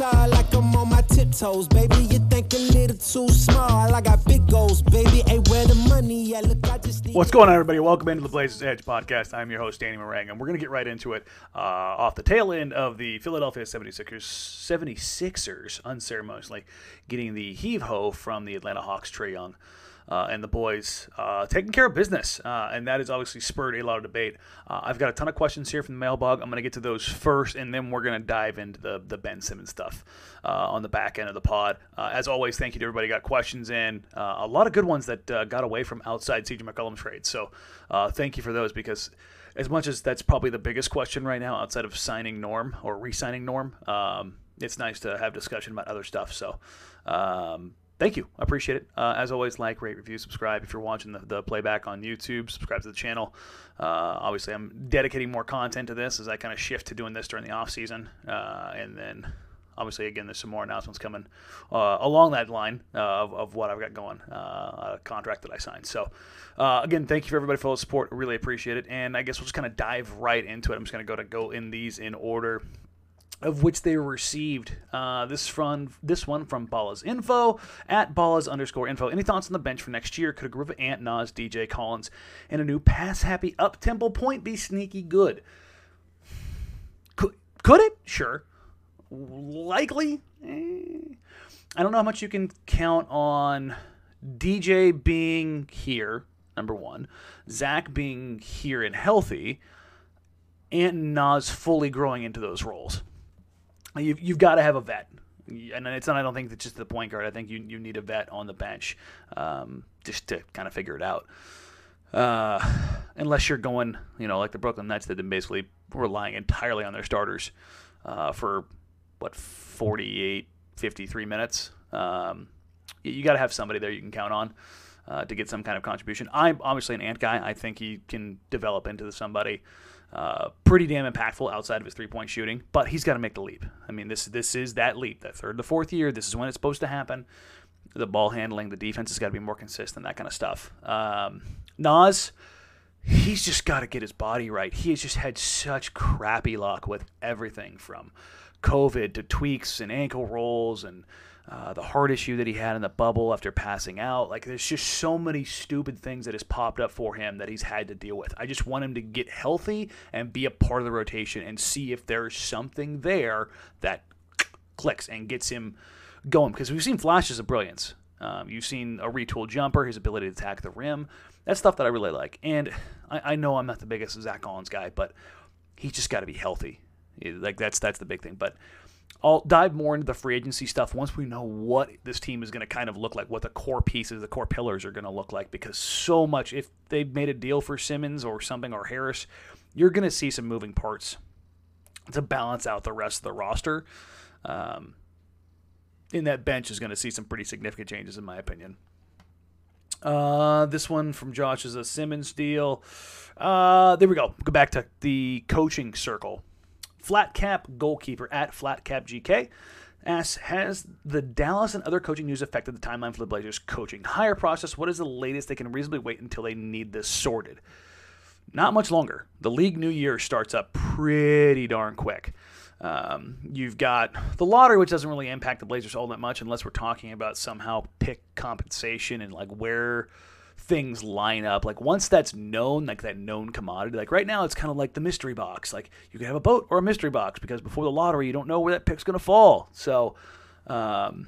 like I'm on my tiptoes, baby. You think a little too small. I got big goals, baby. Where the money. Look, I just What's going on, everybody? Welcome into the Blazers Edge podcast. I'm your host, Danny Marang, and we're going to get right into it uh, off the tail end of the Philadelphia 76ers, 76ers unceremoniously getting the heave ho from the Atlanta Hawks, Trae Young. Uh, and the boys uh, taking care of business. Uh, and that has obviously spurred a lot of debate. Uh, I've got a ton of questions here from the mailbag. I'm going to get to those first, and then we're going to dive into the, the Ben Simmons stuff uh, on the back end of the pod. Uh, as always, thank you to everybody got questions in. a lot of good ones that got away from outside CJ McCollum trade. So thank you for those because as much as that's probably the biggest question right now outside of signing Norm or re signing Norm, um, it's nice to have discussion about other stuff. So, um, thank you. I appreciate it. Uh, as always, like, rate, review, subscribe. If you're watching the, the playback on YouTube, subscribe to the channel. Uh, obviously, I'm dedicating more content to this as I kind of shift to doing this during the off season, uh, and then obviously again there's some more announcements coming uh, along that line uh, of, of, what I've got going, uh, a contract that I signed. So again, thank you for everybody for all the support. Really appreciate it. And I guess we'll just kind of dive right into it. I'm just going to go to go in these in order of which they received. Uh, this from this one from Ballas Info at Ballas underscore Info. Any thoughts on the bench for next year? Could a group of Ant, Nas, DJ Collins, and a new pass happy up tempo point be sneaky good? Could could it? Sure. Likely. Eh. I don't know how much you can count on DJ being here. Number one, Zach being here and healthy, and Nas fully growing into those roles you've, you've got to have a vet. And it's not, I don't think it's just the point guard. I think you, you need a vet on the bench um, just to kind of figure it out. Uh, unless you're going, you know, like the Brooklyn Nets that been basically relying entirely on their starters uh, for, what, 48, 53 minutes. Um, you, you got to have somebody there you can count on. Uh, to get some kind of contribution. I'm obviously an ant guy. I think he can develop into somebody uh, pretty damn impactful outside of his three point shooting, but he's got to make the leap. I mean, this this is that leap. That third, the fourth year, this is when it's supposed to happen. The ball handling, the defense has got to be more consistent, that kind of stuff. Um, Nas, he's just got to get his body right. He has just had such crappy luck with everything from COVID to tweaks and ankle rolls and uh, the heart issue that he had in the bubble after passing out. Like, there's just so many stupid things that has popped up for him that he's had to deal with. I just want him to get healthy and be a part of the rotation and see if there's something there that clicks and gets him going. Because we've seen flashes of brilliance. Um, you've seen a retooled jumper, his ability to attack the rim. That's stuff that I really like. And I, I know I'm not the biggest Zach Collins guy, but he's just got to be healthy. Like that's that's the big thing. But I'll dive more into the free agency stuff once we know what this team is going to kind of look like, what the core pieces, the core pillars are going to look like. Because so much, if they've made a deal for Simmons or something or Harris, you're going to see some moving parts to balance out the rest of the roster. Um, in that bench is going to see some pretty significant changes, in my opinion. Uh, this one from Josh is a Simmons deal. Uh, there we go. Go back to the coaching circle. Flat Cap Goalkeeper at Flat Cap GK asks, has the Dallas and other coaching news affected the timeline for the Blazers coaching hire process? What is the latest they can reasonably wait until they need this sorted? Not much longer. The league new year starts up pretty darn quick. Um, you've got the lottery, which doesn't really impact the Blazers all that much unless we're talking about somehow pick compensation and like where things line up. Like once that's known, like that known commodity, like right now it's kind of like the mystery box. Like you can have a boat or a mystery box because before the lottery you don't know where that pick's going to fall. So, um,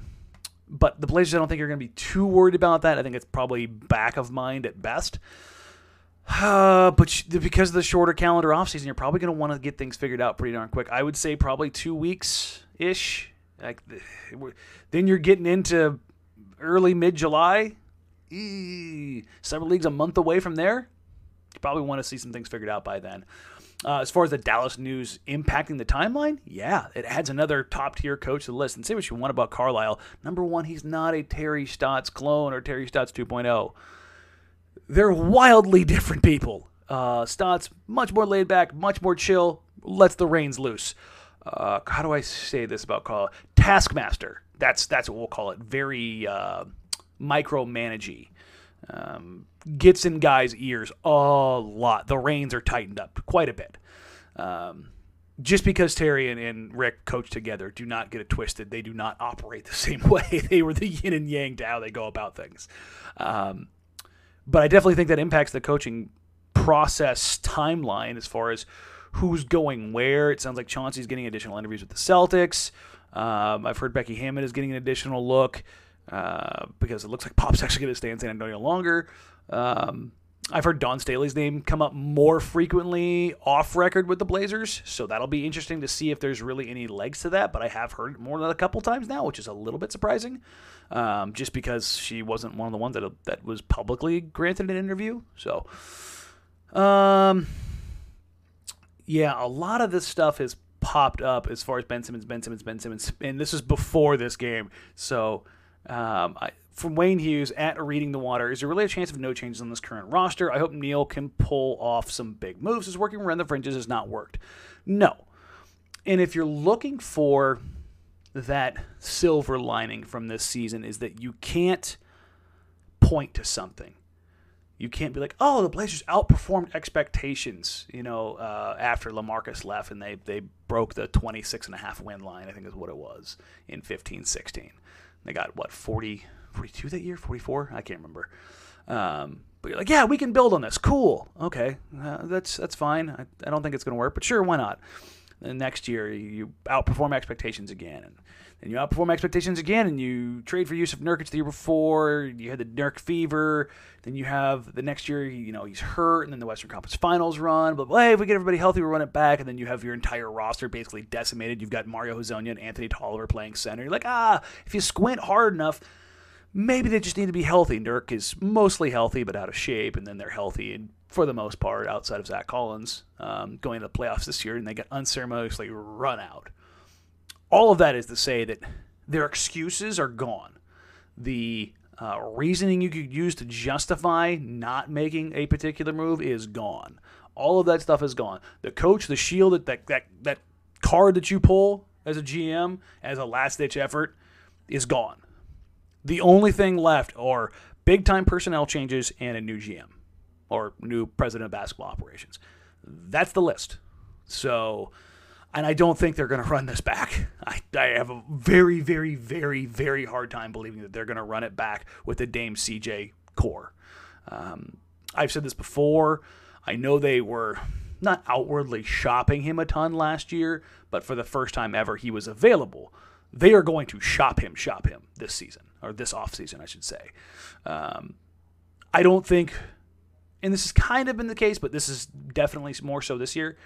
but the Blazers I don't think you're going to be too worried about that. I think it's probably back of mind at best. Uh, but because of the shorter calendar offseason, you're probably going to want to get things figured out pretty darn quick. I would say probably two weeks ish. Like then you're getting into early mid July Summer League's a month away from there. You probably want to see some things figured out by then. Uh, as far as the Dallas news impacting the timeline, yeah, it adds another top tier coach to the list. And say what you want about Carlisle. Number one, he's not a Terry Stotts clone or Terry Stotts 2.0. They're wildly different people. Uh, Stotts, much more laid back, much more chill, lets the reins loose. Uh, how do I say this about Carlisle? Taskmaster. That's that's what we'll call it. Very uh, micromanagey. Um, gets in guys' ears a lot. The reins are tightened up quite a bit. Um, just because Terry and, and Rick coach together, do not get it twisted. They do not operate the same way. they were the yin and yang to how they go about things. Um, but I definitely think that impacts the coaching process timeline as far as who's going where. It sounds like Chauncey's getting additional interviews with the Celtics. Um, I've heard Becky Hammon is getting an additional look uh, because it looks like Pop's actually going to stay in San Antonio longer. Um, I've heard Dawn Staley's name come up more frequently off record with the Blazers, so that'll be interesting to see if there's really any legs to that. But I have heard it more than a couple times now, which is a little bit surprising, um, just because she wasn't one of the ones that that was publicly granted an interview. So, um, yeah, a lot of this stuff has popped up as far as Ben Simmons, Ben Simmons, Ben Simmons, and this is before this game, so. Um, I, from Wayne Hughes at Reading the Water, is there really a chance of no changes on this current roster? I hope Neil can pull off some big moves. As working around the fringes has not worked. No. And if you're looking for that silver lining from this season, is that you can't point to something. You can't be like, oh, the Blazers outperformed expectations, you know, uh, after Lamarcus left and they, they broke the 26 and a half win line, I think is what it was in 15 16. They got, what, 40, 42 that year, 44, I can't remember. Um, but you're like, yeah, we can build on this. Cool. Okay, uh, that's that's fine. I, I don't think it's going to work, but sure, why not? And next year you outperform expectations again, and then you outperform expectations again, and you trade for Jusuf Nurkic the year before. You had the Nurk fever. Then you have the next year, you know, he's hurt, and then the Western Conference Finals run. But hey, if we get everybody healthy, we'll run it back, and then you have your entire roster basically decimated. You've got Mario Hezonja and Anthony Tolliver playing center. You're like, ah, if you squint hard enough maybe they just need to be healthy. Nurk is mostly healthy but out of shape, and then they're healthy and for the most part outside of Zach Collins um, going to the playoffs this year, and they get unceremoniously run out. All of that is to say that their excuses are gone. The uh, reasoning you could use to justify not making a particular move is gone. All of that stuff is gone. The coach, the shield, that that that, that card that you pull as a GM as a last ditch effort is gone. The only thing left are big time personnel changes and a new GM or new president of basketball operations. That's the list. So, and I don't think they're going to run this back. I, I have a very, very, very, very hard time believing that they're going to run it back with the Dame CJ core. Um, I've said this before. I know they were not outwardly shopping him a ton last year, but for the first time ever, he was available. They are going to shop him, shop him this season or this offseason, I should say. Um, I don't think, and this has kind of been the case, but this is definitely more so this year.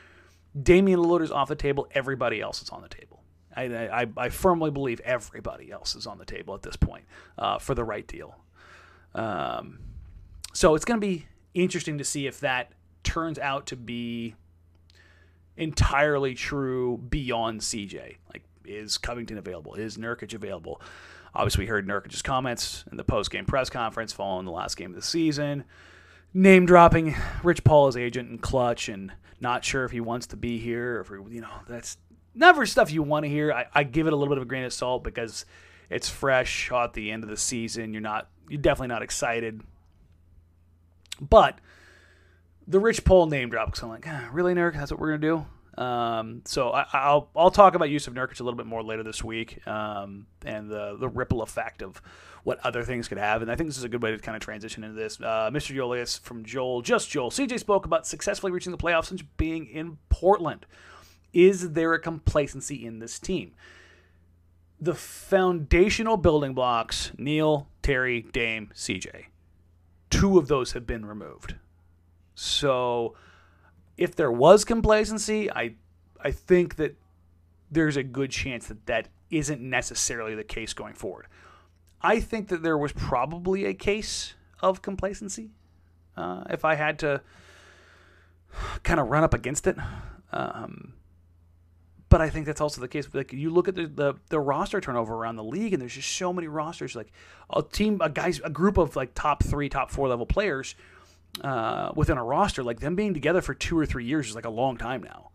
Damian Lillard is off the table. Everybody else is on the table. I, I, I firmly believe everybody else is on the table at this point uh, for the right deal. Um, so it's going to be interesting to see if that turns out to be entirely true beyond CJ. Like, is Covington available? Is Nurkic available? Obviously, we heard Nurkic's comments in the post-game press conference following the last game of the season, name dropping Rich Paul as agent and Klutch, and not sure if he wants to be here. Or if you know, that's never stuff you want to hear. I, I give it a little bit of a grain of salt because it's fresh at the end of the season. You're not, you're definitely not excited, but the Rich Paul name drop. Because I'm like, ah, really, Nurk? That's what we're gonna do. Um, so I, will I'll talk about Jusuf Nurkic a little bit more later this week, um, and the the ripple effect of what other things could have. And I think this is a good way to kind of transition into this. Uh, Mr. Julius from Joel, just Joel. CJ spoke about successfully reaching the playoffs since being in Portland. Is there a complacency in this team? The foundational building blocks: Neil, Terry, Dame, CJ. Two of those have been removed. So if there was complacency, I I think that there's a good chance that that isn't necessarily the case going forward. I think that there was probably a case of complacency. Uh, if I had to kind of run up against it, um, but I think that's also the case. Like you look at the, the, the roster turnover around the league, and there's just so many rosters. Like a team, a guys, a group of like top three, top four level players uh, within a roster, like them being together for two or three years is like a long time now.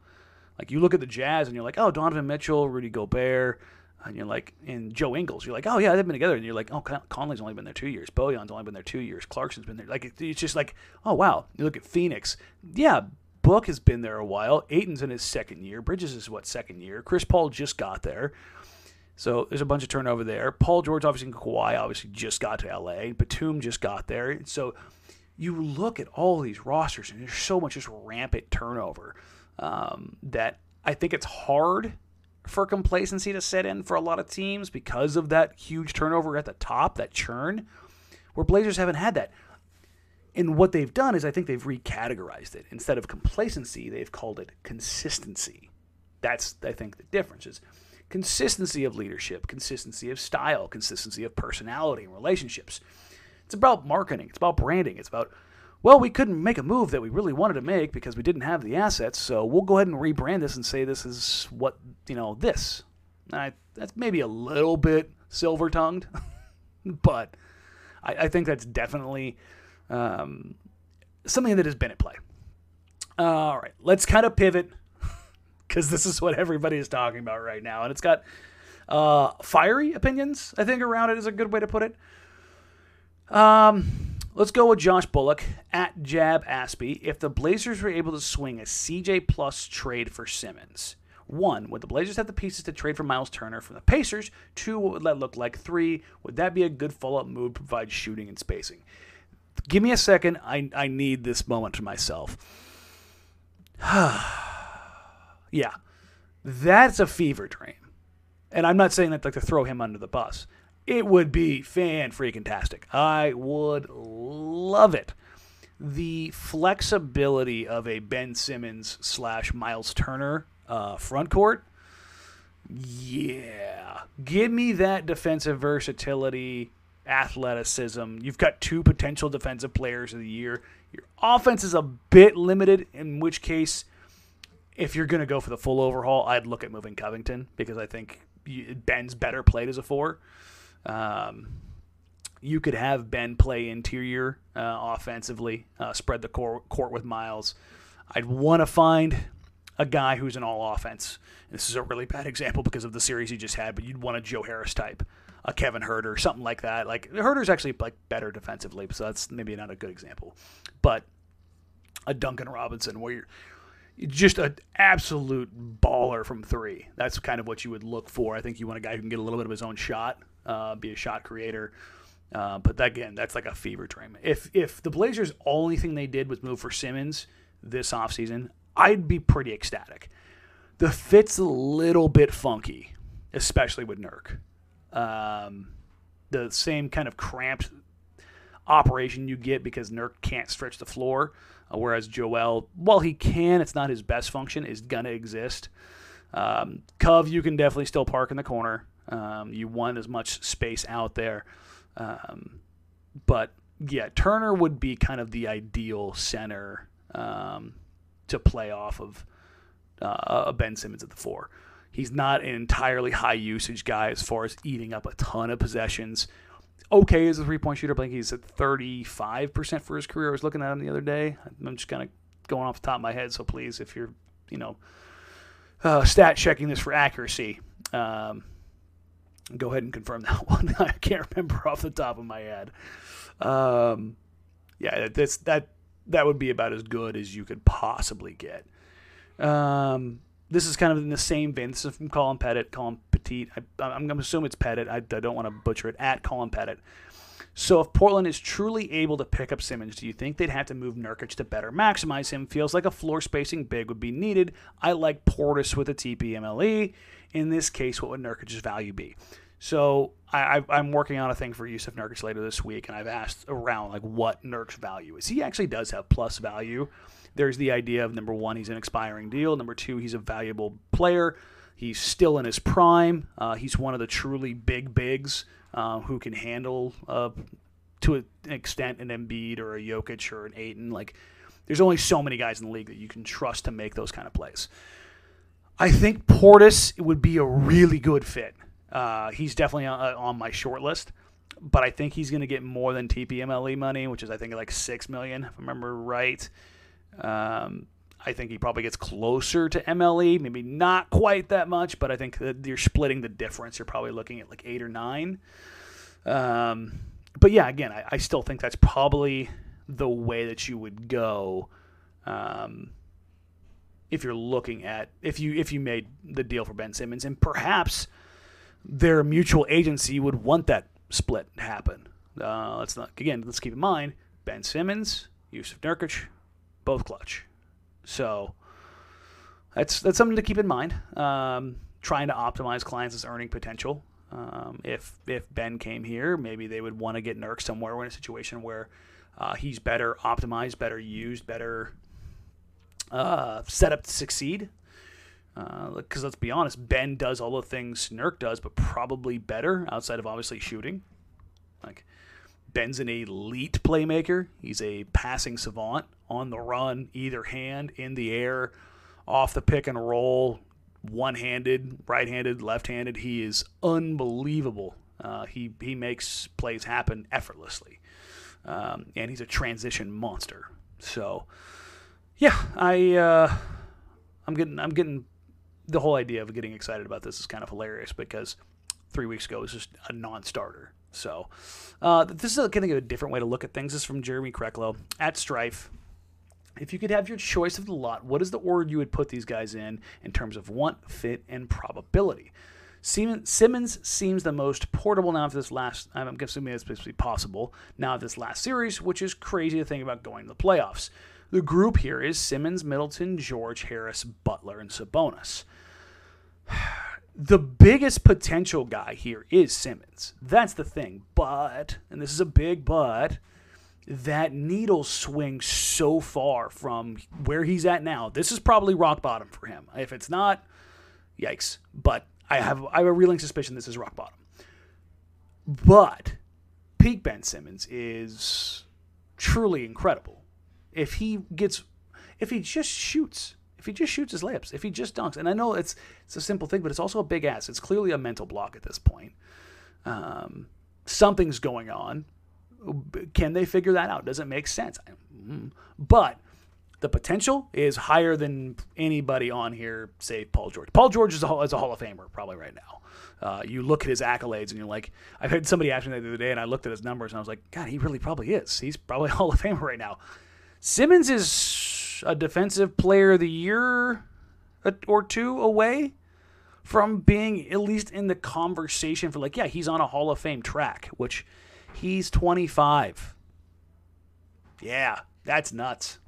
Like you look at the Jazz and you're like, oh, Donovan Mitchell, Rudy Gobert, and you're like, and Joe Ingles, you're like, oh yeah, they've been together, and you're like, oh, Conley's only been there two years, Bojan's only been there two years, Clarkson's been there. Like it's just like, oh wow. You look at Phoenix, yeah, Book has been there a while. Ayton's in his second year. Bridges is what second year. Chris Paul just got there. So there's a bunch of turnover there. Paul George, obviously, in Kawhi obviously just got to LA. Batum just got there. So you look at all these rosters, and there's so much just rampant turnover um, that I think it's hard for complacency to set in for a lot of teams because of that huge turnover at the top, that churn, where Blazers haven't had that. And what they've done is I think they've recategorized it. Instead of complacency, they've called it consistency. That's, I think, the difference is consistency of leadership, consistency of style, consistency of personality and relationships. It's about marketing, it's about branding, it's about well, we couldn't make a move that we really wanted to make because we didn't have the assets, so we'll go ahead and rebrand this and say this is what, you know, this. I, that's maybe a little bit silver tongued, but I, I, think that's definitely um, something that has been at play. All right, let's kind of pivot because this is what everybody is talking about right now, and it's got uh, fiery opinions. I think around it is a good way to put it. Um, Let's go with Josh Bullock at Jab Aspie. If the Blazers were able to swing a CJ plus trade for Simmons, one, would the Blazers have the pieces to trade for Myles Turner from the Pacers? Two, what would that look like? Three, would that be a good follow up move to provide shooting and spacing? Give me a second. I, I need this moment to myself. yeah, that's a fever dream. And I'm not saying that like to throw him under the bus it would be fan freaking tastic. I would love it. The flexibility of a Ben Simmons slash Myles Turner uh, front court. Yeah. Give me that defensive versatility, athleticism. You've got two potential defensive players of the year. Your offense is a bit limited, in which case, if you're going to go for the full overhaul, I'd look at moving Covington because I think Ben's better played as a four. Um, you could have Ben play interior uh, offensively, uh, spread the court, court with Myles. I'd want to find a guy who's an all offense. This is a really bad example because of the series he just had, but you'd want a Joe Harris type, a Kevin Huerter, something like that. Like Huerter's actually like better defensively, so that's maybe not a good example. But a Duncan Robinson where you're just an absolute baller from three. That's kind of what you would look for. I think you want a guy who can get a little bit of his own shot uh, be a shot creator. Uh, but that, again, that's like a fever dream. If if the Blazers' only thing they did was move for Simmons this offseason, I'd be pretty ecstatic. The fit's a little bit funky, especially with Nurk. Um, the same kind of cramped operation you get because Nurk can't stretch the floor, uh, whereas Joel, while he can, it's not his best function, is going to exist. Um, Cove, you can definitely still park in the corner. Um, you want as much space out there. Um, but yeah, Turner would be kind of the ideal center um, to play off of uh, Ben Simmons at the four. He's not an entirely high usage guy as far as eating up a ton of possessions. Okay, as a three point shooter, I think he's at 35% for his career. I was looking at him the other day. I'm just kind of going off the top of my head, so please, if you're, you know, uh, stat checking this for accuracy, um, go ahead and confirm that one. I can't remember off the top of my head. Um, yeah, that's that that would be about as good as you could possibly get. Um, this is kind of in the same vein. This is from Colin Pettit, Colin Petit. I, am going to assume it's Pettit. I, I don't want to butcher it. At Colin Pettit. So if Portland is truly able to pick up Simmons, do you think they'd have to move Nurkic to better maximize him? Feels like a floor spacing big would be needed. I like Portis with a TPMLE. In this case, what would Nurkic's value be? So I, am working on a thing for Jusuf Nurkic later this week, and I've asked around like what Nurk's value is. He actually does have plus value. There's the idea of number one, he's an expiring deal. Number two, he's a valuable player. He's still in his prime. Uh, he's one of the truly big bigs uh, who can handle, uh, to an extent, an Embiid or a Jokic or an Ayton. Like, there's only so many guys in the league that you can trust to make those kind of plays. I think Portis would be a really good fit. Uh, he's definitely on, uh, on, my short list, but I think he's going to get more than TPMLE money, which is I think like six million, if I remember right. Um, I think he probably gets closer to MLE, maybe not quite that much, but I think that you're splitting the difference. You're probably looking at like eight or nine. Um, but yeah, again, I, I, still think that's probably the way that you would go. Um, if you're looking at if you if you made the deal for Ben Simmons and perhaps their mutual agency would want that split to happen. Uh, let's not again. Let's keep in mind Ben Simmons, Jusuf Nurkic, both Klutch. So that's that's something to keep in mind. Um, trying to optimize clients' earning potential. Um, if if Ben came here, maybe they would want to get Nurk somewhere in a situation where uh, he's better optimized, better used, better uh, set up to succeed. Because uh, let's be honest, Ben does all the things Nurk does, but probably better outside of obviously shooting. Like Ben's an elite playmaker. He's a passing savant on the run, either hand, in the air, off the pick and roll, one handed, right handed, left handed. He is unbelievable. Uh, he, he makes plays happen effortlessly. Um, and he's a transition monster. So, yeah, I uh, I'm getting I'm getting the whole idea of getting excited about this is kind of hilarious because three weeks ago was just a non-starter. So uh, this is kind of a different way to look at things. This is from Jeremy Kreklow at Strife. If you could have your choice of the lot, what is the order you would put these guys in in terms of want, fit, and probability? Simmons seems the most portable now of this last. I'm assuming it's basically possible now this last series, which is crazy to think about going to the playoffs. The group here is Simmons, Middleton, George, Harris, Butler, and Sabonis. The biggest potential guy here is Simmons. That's the thing. But, and this is a big but, that needle swings so far from where he's at now. This is probably rock bottom for him. If it's not, yikes. But I have I have a reeling suspicion this is rock bottom. But peak Ben Simmons is truly incredible. If he gets if he just shoots, if he just shoots his layups, if he just dunks, and I know it's it's a simple thing, but it's also a big ass. It's clearly a mental block at this point. Um, something's going on. Can they figure that out? Does it make sense? Mm-hmm. But the potential is higher than anybody on here, save Paul George. Paul George is a, is a Hall of Famer probably right now. Uh, you look at his accolades and you're like, I heard somebody ask me that the other day, and I looked at his numbers and I was like, God, he really probably is. He's probably Hall of Famer right now. Simmons is a Defensive Player of the Year or two away from being at least in the conversation for like, yeah, he's on a Hall of Fame track, which he's 25. Yeah, that's nuts.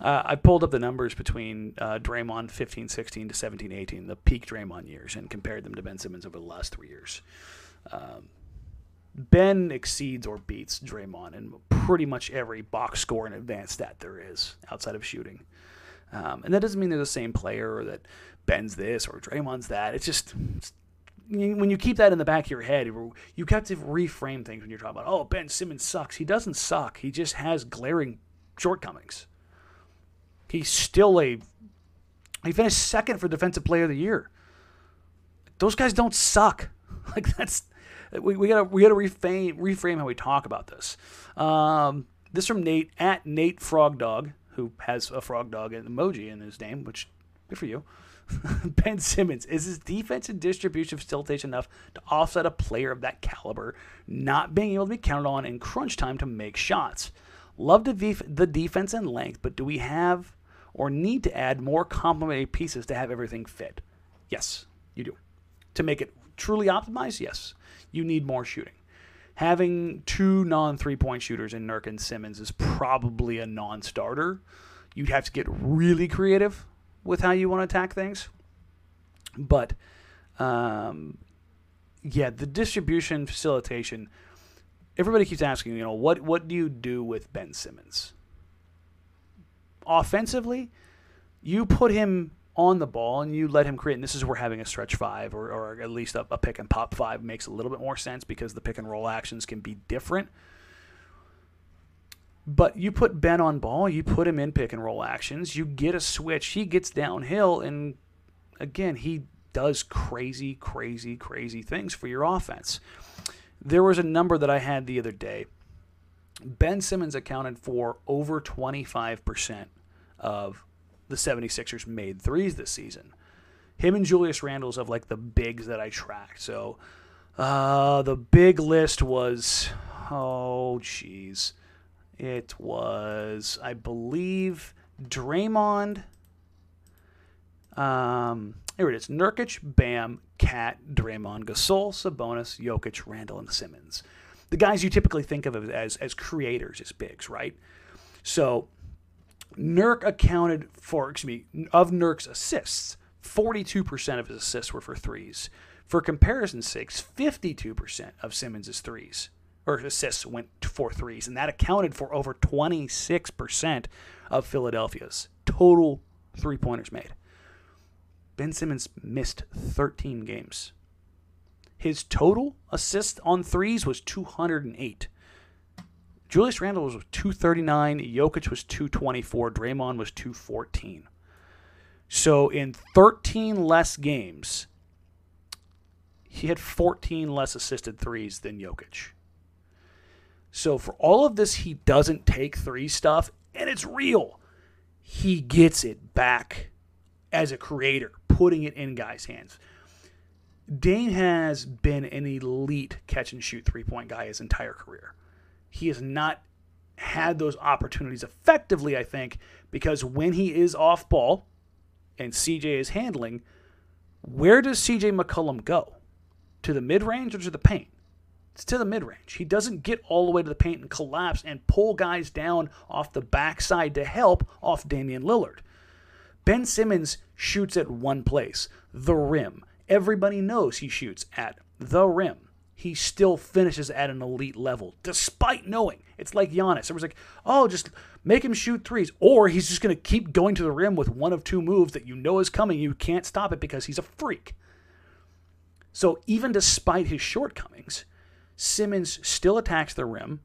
Uh, I pulled up the numbers between uh, Draymond 15 16 to 17 18, the peak Draymond years, and compared them to Ben Simmons over the last three years. Um, ben exceeds or beats Draymond in pretty much every box score and advanced stat there is outside of shooting. Um, and that doesn't mean they're the same player or that Ben's this or Draymond's that. It's just it's, when you keep that in the back of your head, you have to reframe things when you're talking about, oh, Ben Simmons sucks. He doesn't suck. He just has glaring shortcomings. He's still a. He finished second for Defensive Player of the Year. Those guys don't suck. Like that's we, we gotta we gotta reframe reframe how we talk about this. Um, this from Nate at Nate Frog Dog, who has a frog dog emoji in his name, which good for you. ben Simmons is his defense and distribution facilitation enough to offset a player of that caliber not being able to be counted on in crunch time to make shots. Love the, def- the defense and length, but do we have or need to add more complementary pieces to have everything fit? Yes, you do. To make it truly optimized, yes, you need more shooting. Having two non three point shooters in Nurk and Simmons is probably a non starter. You'd have to get really creative with how you want to attack things. But um, yeah, the distribution facilitation everybody keeps asking, you know, what what do you do with Ben Simmons? Offensively, you put him on the ball and you let him create. And this is where having a stretch five or, or at least a, a pick and pop five makes a little bit more sense because the pick and roll actions can be different. But you put Ben on ball, you put him in pick and roll actions, you get a switch, he gets downhill, and again, he does crazy, crazy, crazy things for your offense. There was a number that I had the other day. Ben Simmons accounted for over 25% of the 76ers made threes this season. Him and Julius Randle's of like the bigs that I tracked. So uh, the big list was, oh, jeez. It was, I believe, Draymond, Um, here it is: Nurkic, Bam, KAT, Draymond, Gasol, Sabonis, Jokic, Randle, and Simmons. The guys you typically think of as as creators, as bigs, right? So Nurk accounted for, excuse me, of Nurk's assists, 42% of his assists were for threes. For comparison's sakes, 52% of Simmons' threes or assists went for threes, and that accounted for over 26% of Philadelphia's total three pointers made. Ben Simmons missed 13 games. His total assist on threes was 208. Julius Randle was 239, Jokic was 224, Draymond was 214. So in 13 less games, he had 14 less assisted threes than Jokic. So for all of this, he doesn't take three stuff, and it's real. He gets it back as a creator, putting it in guys' hands. Dame has been an elite catch and shoot three point guy his entire career he has not had those opportunities effectively, I think, because when he is off ball and CJ is handling, where does CJ McCollum go? To the mid range or to the paint? It's to the mid range. He doesn't get all the way to the paint and collapse and pull guys down off the backside to help off Damian Lillard. Ben Simmons shoots at one place, the rim. Everybody knows he shoots at the rim he still finishes at an elite level, despite knowing it's like Giannis. It was like, oh, just make him shoot threes, or he's just going to keep going to the rim with one of two moves that you know is coming. You can't stop it because he's a freak. So even despite his shortcomings, Simmons still attacks the rim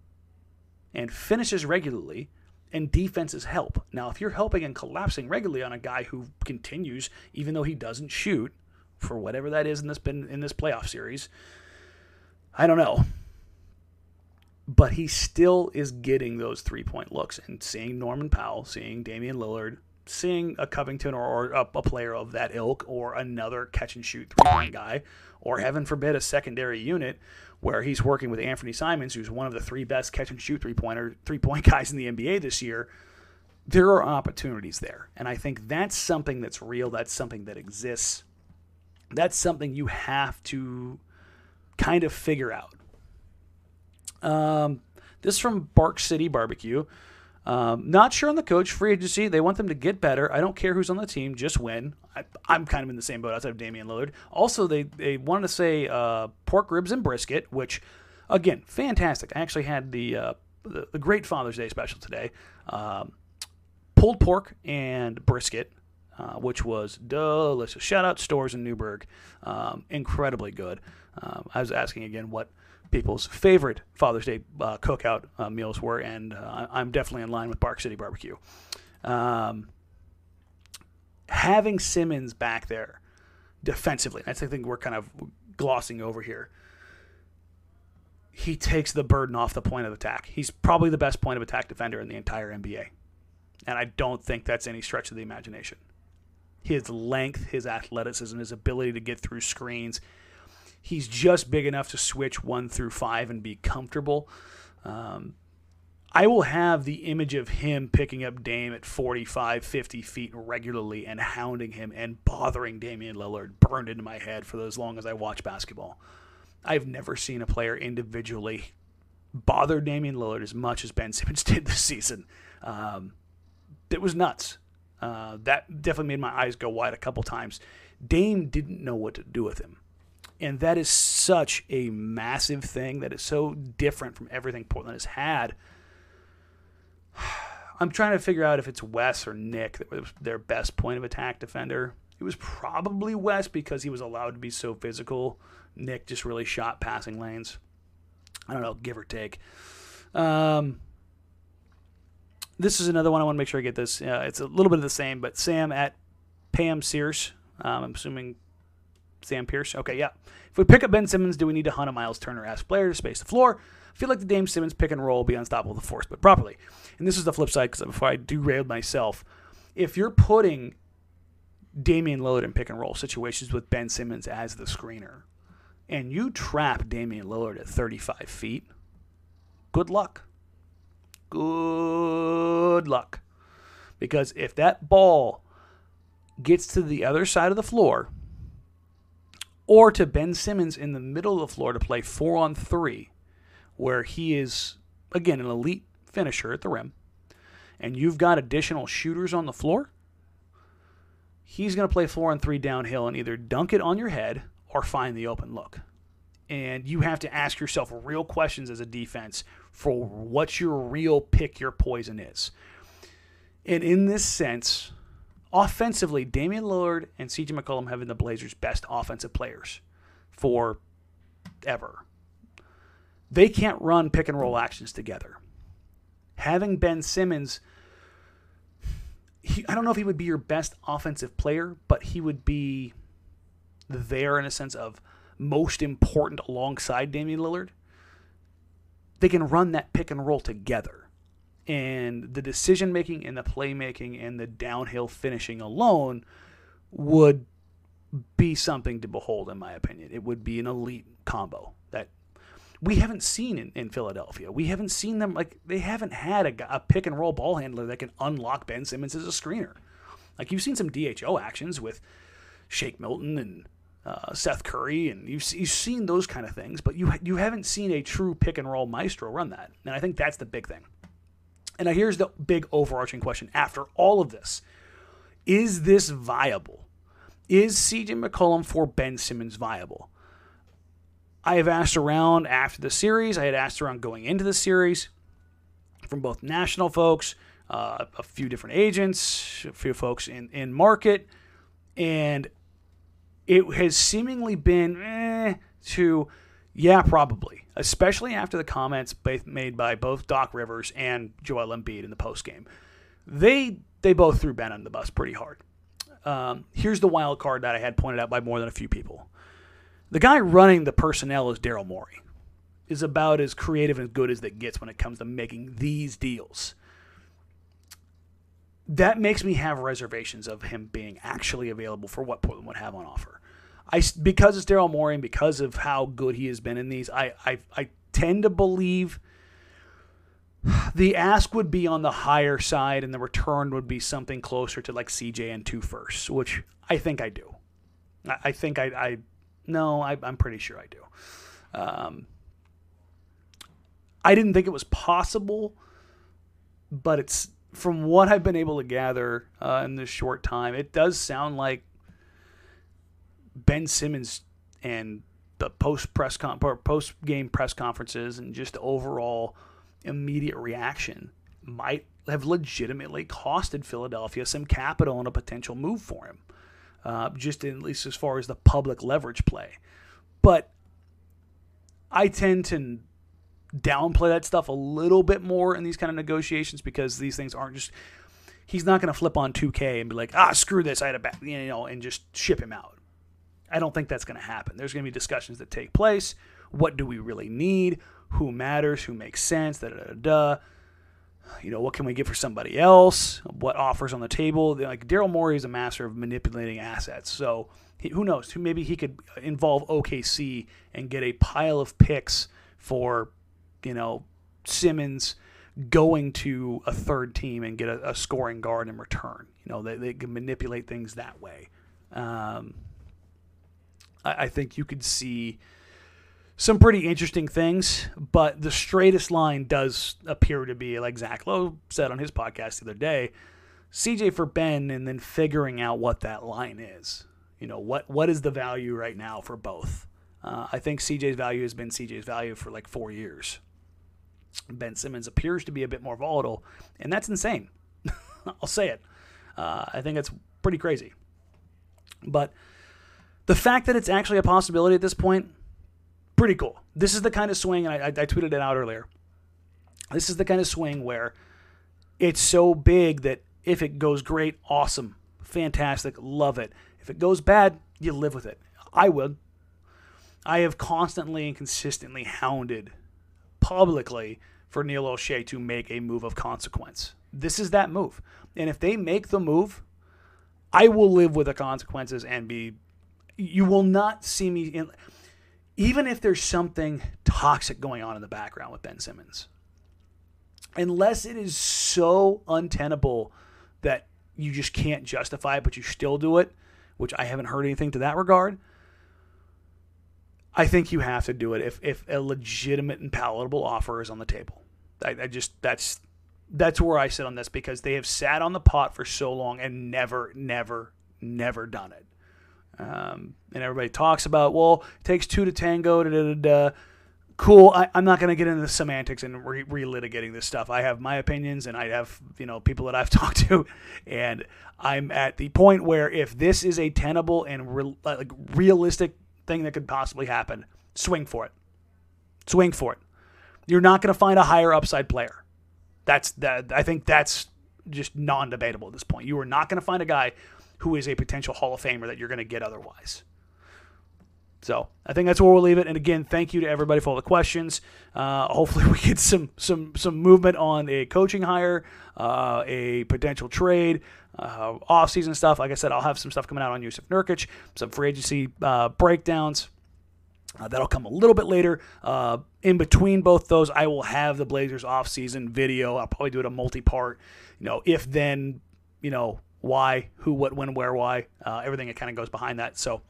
and finishes regularly, and defenses help. Now, if you're helping and collapsing regularly on a guy who continues, even though he doesn't shoot, for whatever that is in this in this playoff series, I don't know. But he still is getting those three point looks and seeing Norman Powell, seeing Damian Lillard, seeing a Covington or, a, a, player of that ilk or another catch and shoot three point guy, or heaven forbid, a secondary unit where he's working with Anthony Simons, who's one of the three best catch and shoot three pointer three point guys in the NBA this year. There are opportunities there. And I think that's something that's real. That's something that exists. That's something you have to kind of figure out. Um, this from Bark City Barbecue. Um, not sure on the coach. Free agency. They want them to get better. I don't care who's on the team. Just win. I, am kind of in the same boat outside of Damian Lillard. Also, they, they wanted to say uh, pork ribs and brisket, which, again, fantastic. I actually had the, uh, the, the, great Father's Day special today. Um, pulled pork and brisket. Uh, which was delicious. Shout out Stores in Newburgh. Um, incredibly good. Um, I was asking again what people's favorite Father's Day uh, cookout uh, meals were, and uh, I'm definitely in line with Bark City Barbecue. Um, having Simmons back there defensively, that's the thing we're kind of glossing over here. He takes the burden off the point of attack. He's probably the best point of attack defender in the entire NBA. And I don't think that's any stretch of the imagination. His length, his athleticism, his ability to get through screens, he's just big enough to switch one through five and be comfortable. Um, I will have the image of him picking up Dame at 45, 50 feet regularly and hounding him and bothering Damian Lillard burned into my head for as long as I watch basketball. I've never seen a player individually bother Damian Lillard as much as Ben Simmons did this season. Um, it was nuts. Uh, that definitely made my eyes go wide a couple times. Dame didn't know what to do with him. And that is such a massive thing that is so different from everything Portland has had. I'm trying to figure out if it's Wes or Nick that was their best point of attack defender. It was probably Wes because he was allowed to be so physical. Nick just really shot passing lanes. I don't know, give or take. Um, this is another one I want to make sure I get this. Uh, it's a little bit of the same, but Sam at Pam Sears. Um, I'm assuming Sam Pierce. Okay, yeah. If we pick up Ben Simmons, do we need to hunt a Myles Turner esque player to space the floor? I feel like the Dame Simmons pick and roll will be unstoppable with the force, but properly. And this is the flip side because before I derailed myself, if you're putting Damian Lillard in pick and roll situations with Ben Simmons as the screener, and you trap Damian Lillard at 35 feet, good luck. Good luck. Because if that ball gets to the other side of the floor or to Ben Simmons in the middle of the floor to play four on three, where he is, again, an elite finisher at the rim, and you've got additional shooters on the floor, he's going to play four on three downhill and either dunk it on your head or find the open look. And you have to ask yourself real questions as a defense for what your real pick your poison is. And in this sense, offensively, Damian Lillard and CJ McCollum have been the Blazers' best offensive players for ever. They can't run pick and roll actions together. Having Ben Simmons, he, I don't know if he would be your best offensive player, but he would be there in a sense of most important alongside Damian Lillard. They can run that pick and roll together and the decision making and the playmaking and the downhill finishing alone would be something to behold, in my opinion. It would be an elite combo that we haven't seen in, in Philadelphia. We haven't seen them like they haven't had a, a pick and roll ball handler that can unlock Ben Simmons as a screener. Like you've seen some DHO actions with Shake Milton and uh, Seth Curry, and you've, you've seen those kind of things, but you you haven't seen a true pick and roll maestro run that, and I think that's the big thing. And now here's the big overarching question after all of this Is this viable? Is CJ McCollum for Ben Simmons viable? I have asked around after the series, I had asked around going into the series from both national folks, uh, a few different agents, a few folks in, in market, and it has seemingly been eh, to, yeah, probably especially after the comments made by both Doc Rivers and Joel Embiid in the postgame. They they both threw Ben on the bus pretty hard. Um, here's the wild card that I had pointed out by more than a few people. The guy running the personnel is Daryl Morey. Is about as creative and good as that gets when it comes to making these deals. That makes me have reservations of him being actually available for what Portland would have on offer. I because it's Daryl Morey and because of how good he has been in these, I, I I tend to believe the ask would be on the higher side and the return would be something closer to like CJ and two firsts, which I think I do. I, I think I, I no, I, am pretty sure I do. Um, I didn't think it was possible, but it's from what I've been able to gather uh, in this short time, it does sound like Ben Simmons and the post press con- post game press conferences and just overall immediate reaction might have legitimately costed Philadelphia some capital and a potential move for him, uh, just in, at least as far as the public leverage play. But I tend to downplay that stuff a little bit more in these kind of negotiations because these things aren't just. He's not going to flip on 2K and be like, ah, screw this, I had a back, you know, and just ship him out. I don't think that's going to happen. There's going to be discussions that take place. What do we really need? Who matters? Who makes sense? Da da da da. You know, what can we get for somebody else? What offers on the table? Like Daryl Morey is a master of manipulating assets. So who knows? Maybe he could involve OKC and get a pile of picks for, you know, Simmons going to a third team and get a, a scoring guard in return. You know, they, they can manipulate things that way. Um, I, I think you could see some pretty interesting things, but the straightest line does appear to be, like Zach Lowe said on his podcast the other day, CJ for Ben, and then figuring out what that line is. You know, what what is the value right now for both? Uh, I think CJ's value has been CJ's value for like four years. Ben Simmons appears to be a bit more volatile, and that's insane. I'll say it. Uh, I think it's pretty crazy. But the fact that it's actually a possibility at this point, pretty cool. This is the kind of swing, and I, I tweeted it out earlier. This is the kind of swing where it's so big that if it goes great, awesome, fantastic, love it. If it goes bad, you live with it. I would. I have constantly and consistently hounded publicly for Neil Olshey to make a move of consequence. This is that move. And if they make the move, I will live with the consequences and be you will not see me in, even if there's something toxic going on in the background with Ben Simmons. Unless it is so untenable that you just can't justify it, but you still do it, which I haven't heard anything to that regard. I think you have to do it if, if a legitimate and palatable offer is on the table. I, I just that's that's where I sit on this because they have sat on the pot for so long and never, never, never done it. Um, and everybody talks about, well, it takes two to tango. Da, da, da, cool. I, am not going to get into the semantics and re- relitigating this stuff. I have my opinions, and I have you know people that I've talked to, and I'm at the point where if this is a tenable and re- like realistic thing that could possibly happen, swing for it. Swing for it. You're not going to find a higher upside player. That's that. I think that's just non-debatable at this point. You are not going to find a guy who is a potential Hall of Famer that you're going to get otherwise. So I think that's where we'll leave it. And again, thank you to everybody for all the questions. Uh, hopefully, we get some some some movement on a coaching hire, uh, a potential trade, uh, off season stuff. Like I said, I'll have some stuff coming out on Jusuf Nurkic, some free agency uh, breakdowns. Uh, that'll come a little bit later. Uh, in between both those, I will have the Blazers off-season video. I'll probably do it a multi-part. You know, if then, you know, why, who, what, when, where, why, uh, everything that kind of goes behind that. So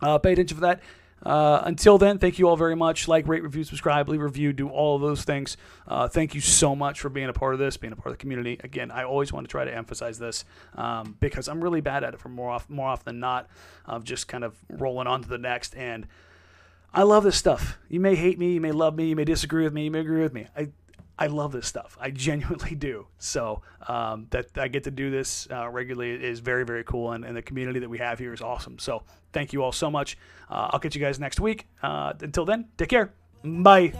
uh, pay attention for that. Uh, until then, thank you all very much. Like, rate, review, subscribe, leave a review, do all of those things. Uh, thank you so much for being a part of this, being a part of the community. Again, I always want to try to emphasize this um, because I'm really bad at it for more off, more often than not of just kind of rolling on to the next. And I love this stuff. You may hate me, you may love me, you may disagree with me, you may agree with me. I I love this stuff. I genuinely do. So um, that I get to do this uh, regularly is very, very cool. And, and, the community that we have here is awesome. So thank you all so much. Uh, I'll catch you guys next week. Uh, until then, take care. Bye.